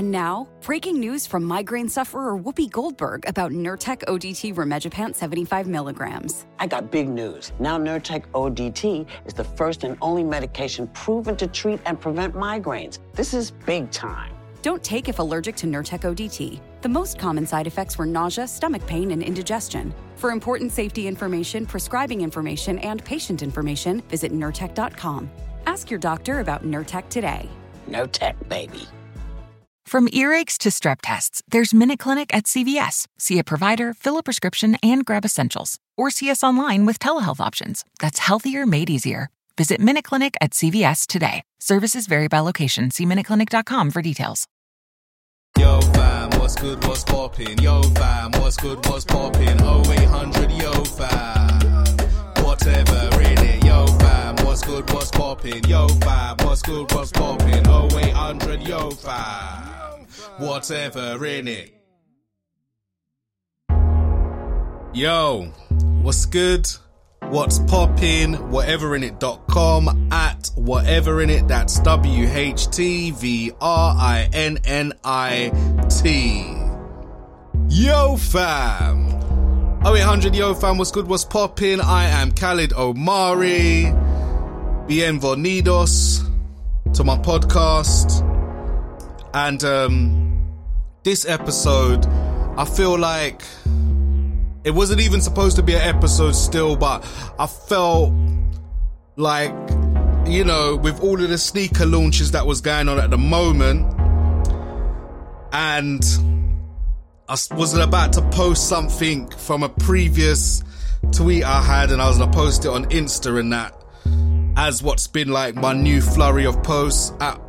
And now, breaking news from migraine sufferer Whoopi Goldberg about Nurtec ODT Rimegepant 75 milligrams. I got big news. Now Nurtec ODT is the first and only medication proven to treat and prevent migraines. This is big time. Don't take if allergic to Nurtec ODT. The most common side effects were nausea, stomach pain, and indigestion. For important safety information, prescribing information, and patient information, visit Nurtec.com. Ask your doctor about Nurtec today. Nurtec, baby. From earaches to strep tests, there's MinuteClinic at CVS. See a provider, fill a prescription, and grab essentials. Or see us online with telehealth options. That's healthier made easier. Visit MinuteClinic at CVS today. Services vary by location. See MinuteClinic.com for details. Yo fam, what's good, what's poppin'? Yo fam, what's good, what's poppin'? 0800 yo fam, whatever in it. Yo fam, what's good, what's poppin'? Yo fam, what's good, what's poppin'? 0800 yo fam whatever in it. Yo, what's good? What's poppin'? Whateverinit.com at whateverinit. That's W H T V R I N N I T. Yo, fam. 0800 Yo, fam. What's good? What's poppin'? I am Khalid Omari. Bienvenidos to my podcast. And um, this episode, I feel like it wasn't even supposed to be an episode still, but I felt like, you know, with all of the sneaker launches that was going on at the moment, and I wasn't about to post something from a previous tweet I had, and I was gonna post it on Insta and that, as what's been like my new flurry of posts at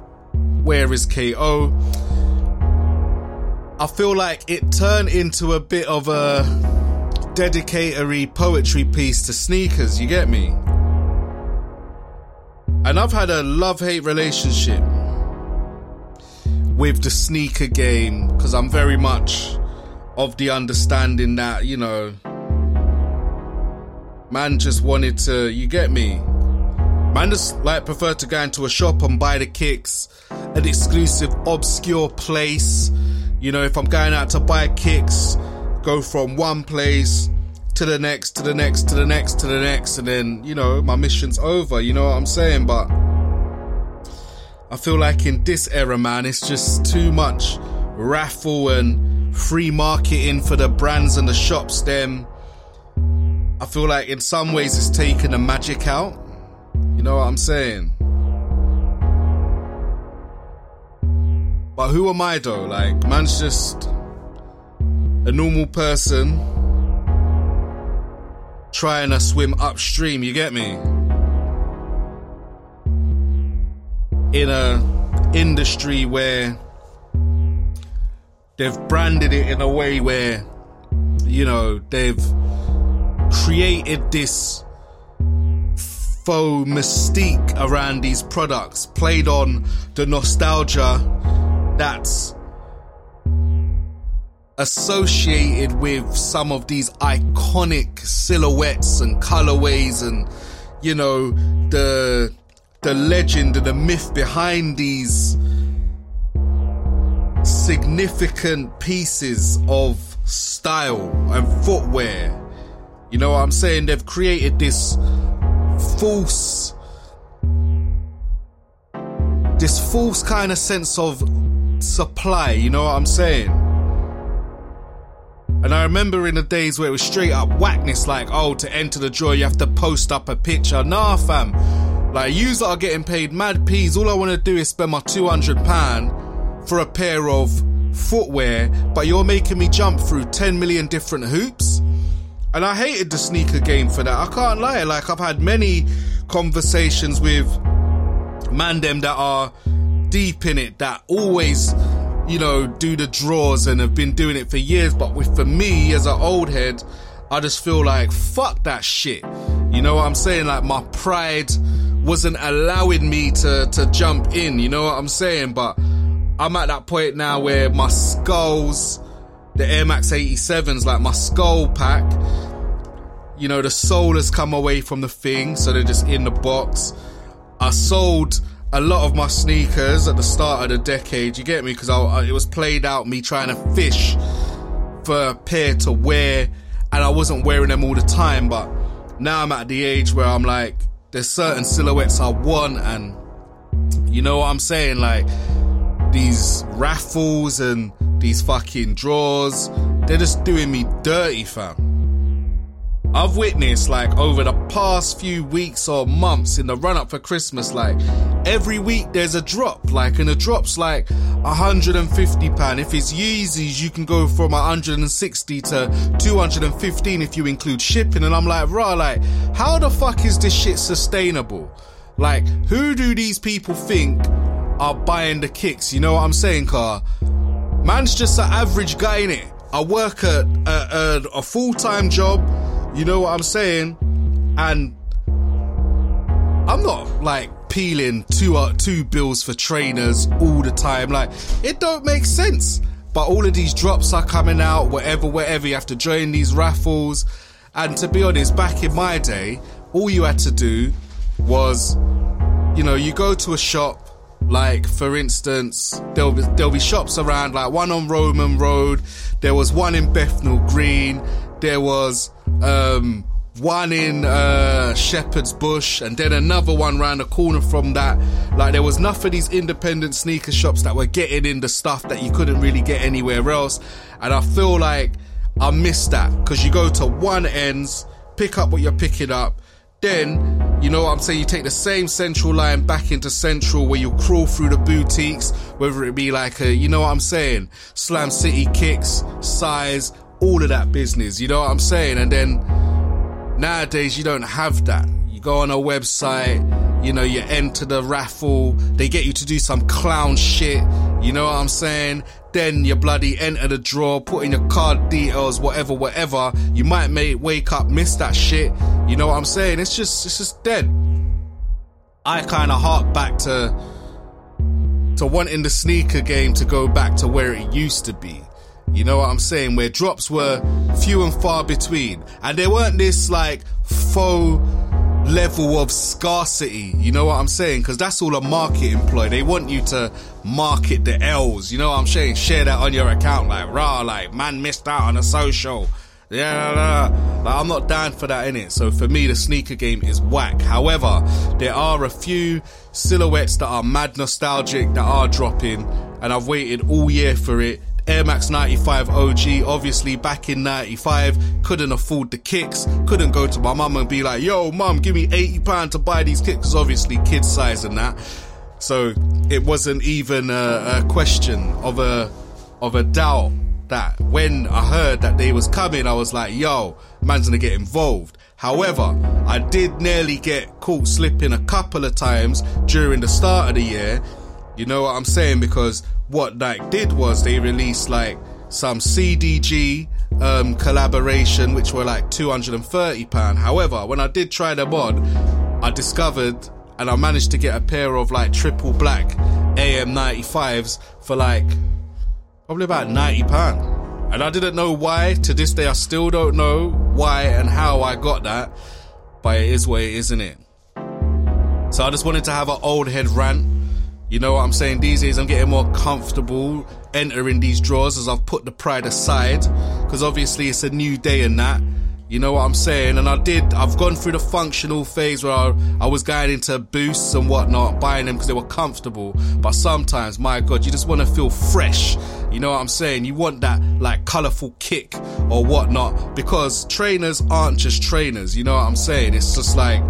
where is KO? I feel like it turned into a bit of a dedicatory poetry piece to sneakers, you get me? And I've had a love hate relationship with the sneaker game because I'm very much of the understanding that, you know, man just wanted to, you get me? Man just like prefer to go into a shop and buy the kicks, an exclusive obscure place. You know, if I'm going out to buy kicks, go from one place to the next, to the next, to the next, to the next, and then, you know, my mission's over, you know what I'm saying? But I feel like in this era, man, it's just too much raffle and free marketing for the brands and the shops, them. I feel like in some ways it's taken the magic out. You know what I'm saying? But who am I though? Like, man's just a normal person trying to swim upstream, you get me? In a industry where they've branded it in a way where, you know, they've created this faux mystique around these products, played on the nostalgia that's associated with some of these iconic silhouettes and colorways and you know the the legend and the myth behind these significant pieces of style and footwear. You know what i'm saying? They've created this false this false kind of sense of supply, you know what I'm saying? And I remember in the days where it was straight up whackness, like, oh, to enter the draw, you have to post up a picture. Nah, fam. Like, yous are getting paid mad peas, all I want to do is spend my £200 for a pair of footwear, but you're making me jump through 10 million different hoops? And I hated the sneaker game for that. I can't lie. Like, I've had many conversations with man them that are deep in it that always you know do the draws and have been doing it for years. But with for me as an old head i just feel like fuck that shit. You know what i'm saying? Like my pride wasn't allowing me to to jump in. You know what i'm saying? But i'm at that point now where my skulls the air max 87s like my skull pack you know the soul has come away from the thing. So they're just in the box. I sold a lot of my sneakers at the start of the decade. You get me? Because it was played out me trying to fish for a pair to wear, and I wasn't wearing them all the time. But now I'm at the age where I'm like, there's certain silhouettes I want, and you know what I'm saying? Like these raffles and these fucking draws, they're just doing me dirty, fam. I've witnessed like over the past few weeks or months in the run up for Christmas, like every week there's a drop, like and the drop's like 150 pound. If it's Yeezys, you can go from 160 to 215 if you include shipping. And I'm like, raw, like how the fuck is this shit sustainable? Like who do these people think are buying the kicks? You know what I'm saying, car? Man's just an average guy in it. I work at a, a, a full time job you know what I'm saying? And I'm not like peeling two uh, two bills for trainers all the time. Like it don't make sense. But all of these drops are coming out, whatever, wherever. You have to join these raffles. And to be honest, back in my day, all you had to do was, you know, you go to a shop, like for instance, there'll be, there'll be shops around, like one on Roman Road, there was one in Bethnal Green, there was um, one in uh, Shepherd's Bush, and then another one round the corner from that. Like there was enough of these independent sneaker shops that were getting in the stuff that you couldn't really get anywhere else. And I feel like I missed that because you go to one ends, pick up what you're picking up, then you know what I'm saying? You take the same central line back into central where you crawl through the boutiques, whether it be like a, you know what I'm saying? Slam City kicks, size, all of that business. You know what I'm saying? And then nowadays you don't have that. You go on a website, you know, you enter the raffle, they get you to do some clown shit. You know what I'm saying? Then you bloody enter the draw, put in your card details, whatever, whatever. You might make wake up, miss that shit. You know what I'm saying? It's just, it's just dead. I kind of hark back to, to wanting the sneaker game to go back to where it used to be. You know what I'm saying? Where drops were few and far between. And they weren't this like faux level of scarcity. You know what I'm saying? Because that's all a market employ. They want you to market the L's. You know what I'm saying? Share that on your account. Like, rah, like, man missed out on a social. Yeah, like, I'm not down for that in it. So for me, the sneaker game is whack. However, there are a few silhouettes that are mad nostalgic that are dropping, and I've waited all year for it. Air Max 95 OG, obviously back in 95, couldn't afford the kicks, couldn't go to my mum and be like, yo, mum, give me 80 pounds to buy these kicks, obviously kid size and that. So it wasn't even a, a question of a, of a doubt that when I heard that they was coming, I was like, yo, man's gonna get involved. However, I did nearly get caught slipping a couple of times during the start of the year. You know what I'm saying? Because what Nike did was they released like some CDG um, collaboration, which were like 230 pound. However, when I did try them on, I discovered and I managed to get a pair of like triple black AM95s for like probably about 90 pound. And I didn't know why. To this day, I still don't know why and how I got that. But it is what it is, isn't it? So I just wanted to have an old head rant you know what I'm saying? These days I'm getting more comfortable entering these drawers as I've put the pride aside. Because obviously it's a new day and that. You know what I'm saying? And I did, I've gone through the functional phase where I, I was going into boosts and whatnot, buying them because they were comfortable. But sometimes, my God, you just want to feel fresh. You know what I'm saying? You want that like colorful kick or whatnot because trainers aren't just trainers. You know what I'm saying? It's just like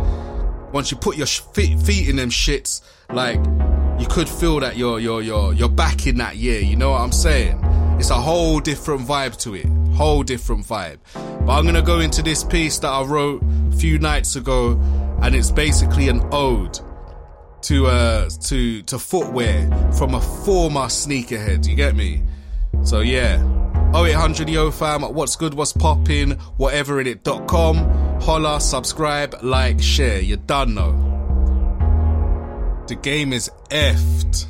once you put your feet in them shits, like you could feel that you're you're you're you're back in that year. You know what I'm saying? It's a whole different vibe to it. Whole different vibe. But I'm gonna go into this piece that I wrote a few nights ago, and it's basically an ode to uh to to footwear from a former sneakerhead. You get me? So yeah. 0800 Yo fam, what's good, what's popping, whatever in it.com. Holla, subscribe, like, share. You done know. The game is effed.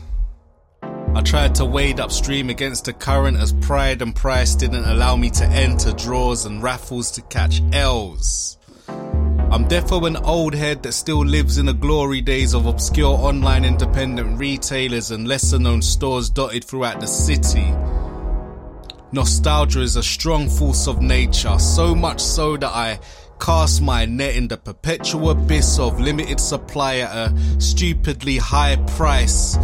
I tried to wade upstream against the current as pride and price didn't allow me to enter draws and raffles to catch L's. I'm defo an old head that still lives in the glory days of obscure online independent retailers and lesser known stores dotted throughout the city. Nostalgia is a strong force of nature, so much so that I cast my net in the perpetual abyss of limited supply at a stupidly high price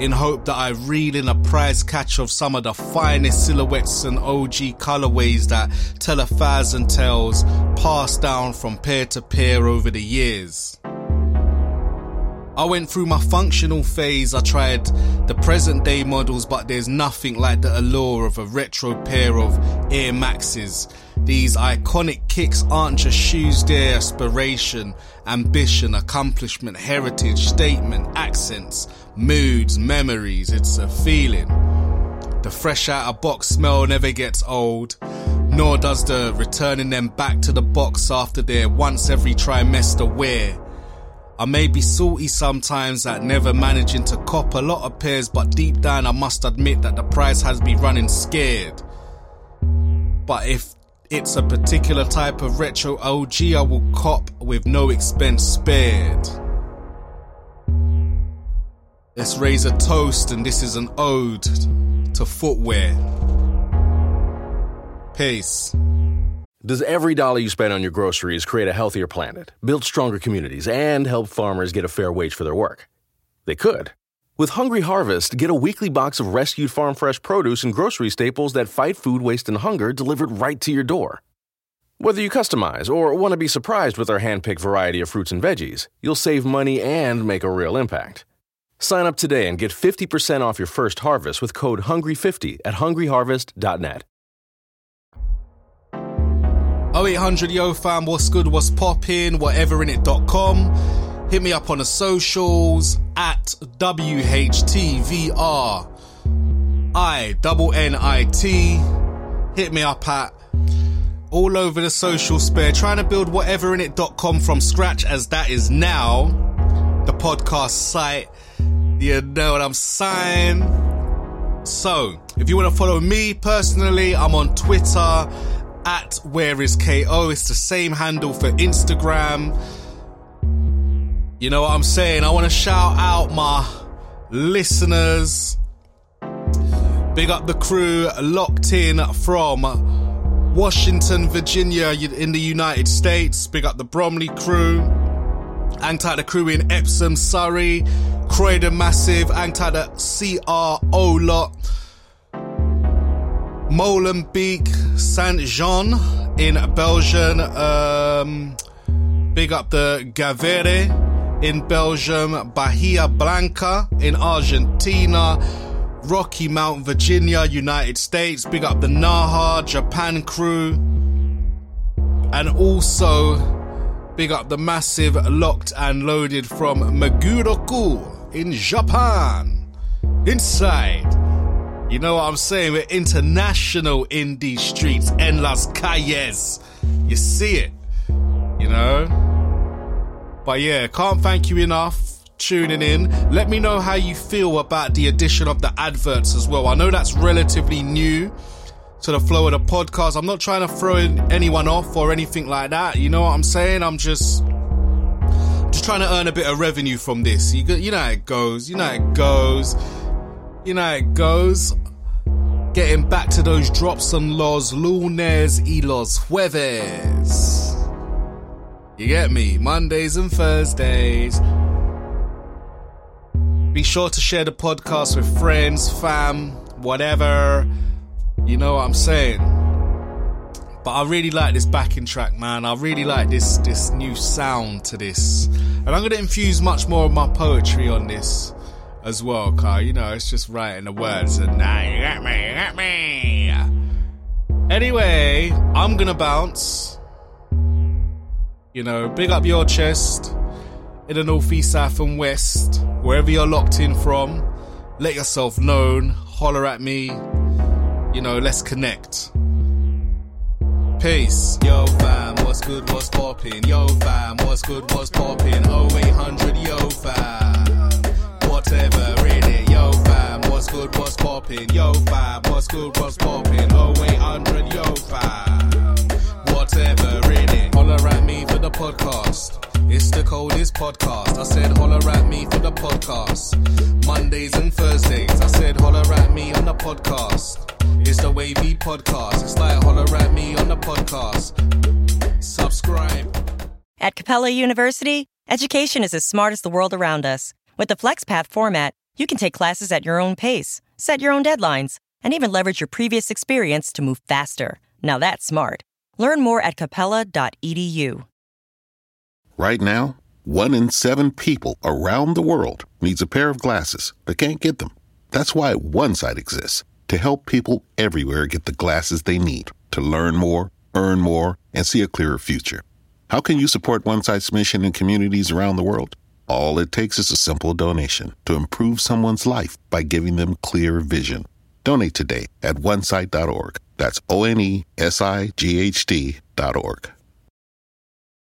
in hope that I reel in a prize catch of some of the finest silhouettes and OG colorways that tell a thousand tales passed down from peer to peer over the years. I went through my functional phase. I tried the present day models, but there's nothing like the allure of a retro pair of Air Maxes. These iconic kicks aren't just shoes, they're aspiration, ambition, accomplishment, heritage, statement, accents, moods, memories. It's a feeling. The fresh out of box smell never gets old, nor does the returning them back to the box after their once every trimester wear. I may be salty sometimes at never managing to cop a lot of pairs, but deep down I must admit that the price has me running scared. But if it's a particular type of retro OG, I will cop with no expense spared. Let's raise a toast, and this is an ode to footwear. Peace. Does every dollar you spend on your groceries create a healthier planet, build stronger communities, and help farmers get a fair wage for their work? They could. With Hungry Harvest, get a weekly box of rescued farm fresh produce and grocery staples that fight food waste and hunger delivered right to your door. Whether you customize or want to be surprised with our hand-picked variety of fruits and veggies, you'll save money and make a real impact. Sign up today and get 50% off your first harvest with code HUNGRY50 at hungryharvest.net. 0800 Yo fam, what's good, what's poppin', whateverinit.com. Hit me up on the socials at WHTVR. I double N I T. Hit me up at all over the social spare, trying to build whateverinit.com from scratch as that is now the podcast site. You know what I'm saying? So, if you want to follow me personally, I'm on Twitter at where is KO. It's the same handle for Instagram. You know what I'm saying? I want to shout out my listeners. Big up the crew locked in from Washington, Virginia, in the United States. Big up the Bromley crew. Tight the crew in Epsom, Surrey. Croydon Massive. Tight the CRO lot. Molenbeek, Saint Jean in Belgium. Um, big up the Gavere in Belgium. Bahia Blanca in Argentina. Rocky Mount, Virginia, United States. Big up the Naha, Japan crew. And also, big up the massive locked and loaded from Maguroku in Japan. Inside. You know what I'm saying? We're international in these streets, en las calles. You see it, you know? But yeah, can't thank you enough tuning in. Let me know how you feel about the addition of the adverts as well. I know that's relatively new to the flow of the podcast. I'm not trying to throw anyone off or anything like that. You know what I'm saying? I'm just just trying to earn a bit of revenue from this. You, you know how it goes. You know how it goes. You know how it goes. Getting back to those drops on los lunes y los jueves. You get me? Mondays and Thursdays. Be sure to share the podcast with friends, fam, whatever. You know what I'm saying? But I really like this backing track, man. I really like this this new sound to this. And I'm gonna infuse much more of my poetry on this as well, car. You know, it's just writing the words and now you got me, you got me. Anyway, I'm gonna bounce. You know, big up your chest in the north, east, south, and west, wherever you're locked in from. Let yourself known. Holler at me. You know, let's connect. Peace. Yo, fam, what's good, what's poppin'? Yo, fam, what's good, what's poppin'? 0800, yo, fam whatever it. Yo, fam, what's good, what's poppin'? Yo, fam, what's good, what's poppin'? 0800, yo, fam. whatever it. Holler at me for the podcast. It's the coldest podcast. I said holler at me for the podcast. Mondays and Thursdays. I said holler at me on the podcast. It's the wavy podcast. It's like holler at me on the podcast. Subscribe. At Capella University, education is as smart as the world around us. With the FlexPath format, you can take classes at your own pace, set your own deadlines, and even leverage your previous experience to move faster. Now that's smart. Learn more at capella.edu. Right now, one in seven people around the world needs a pair of glasses but can't get them. That's why One Sight exists to help people everywhere get the glasses they need to learn more, earn more, and see a clearer future. How can you support One Sight's mission in communities around the world? All it takes is a simple donation to improve someone's life by giving them clear vision. Donate today at onesight.org. That's O N E S I G H T dot org.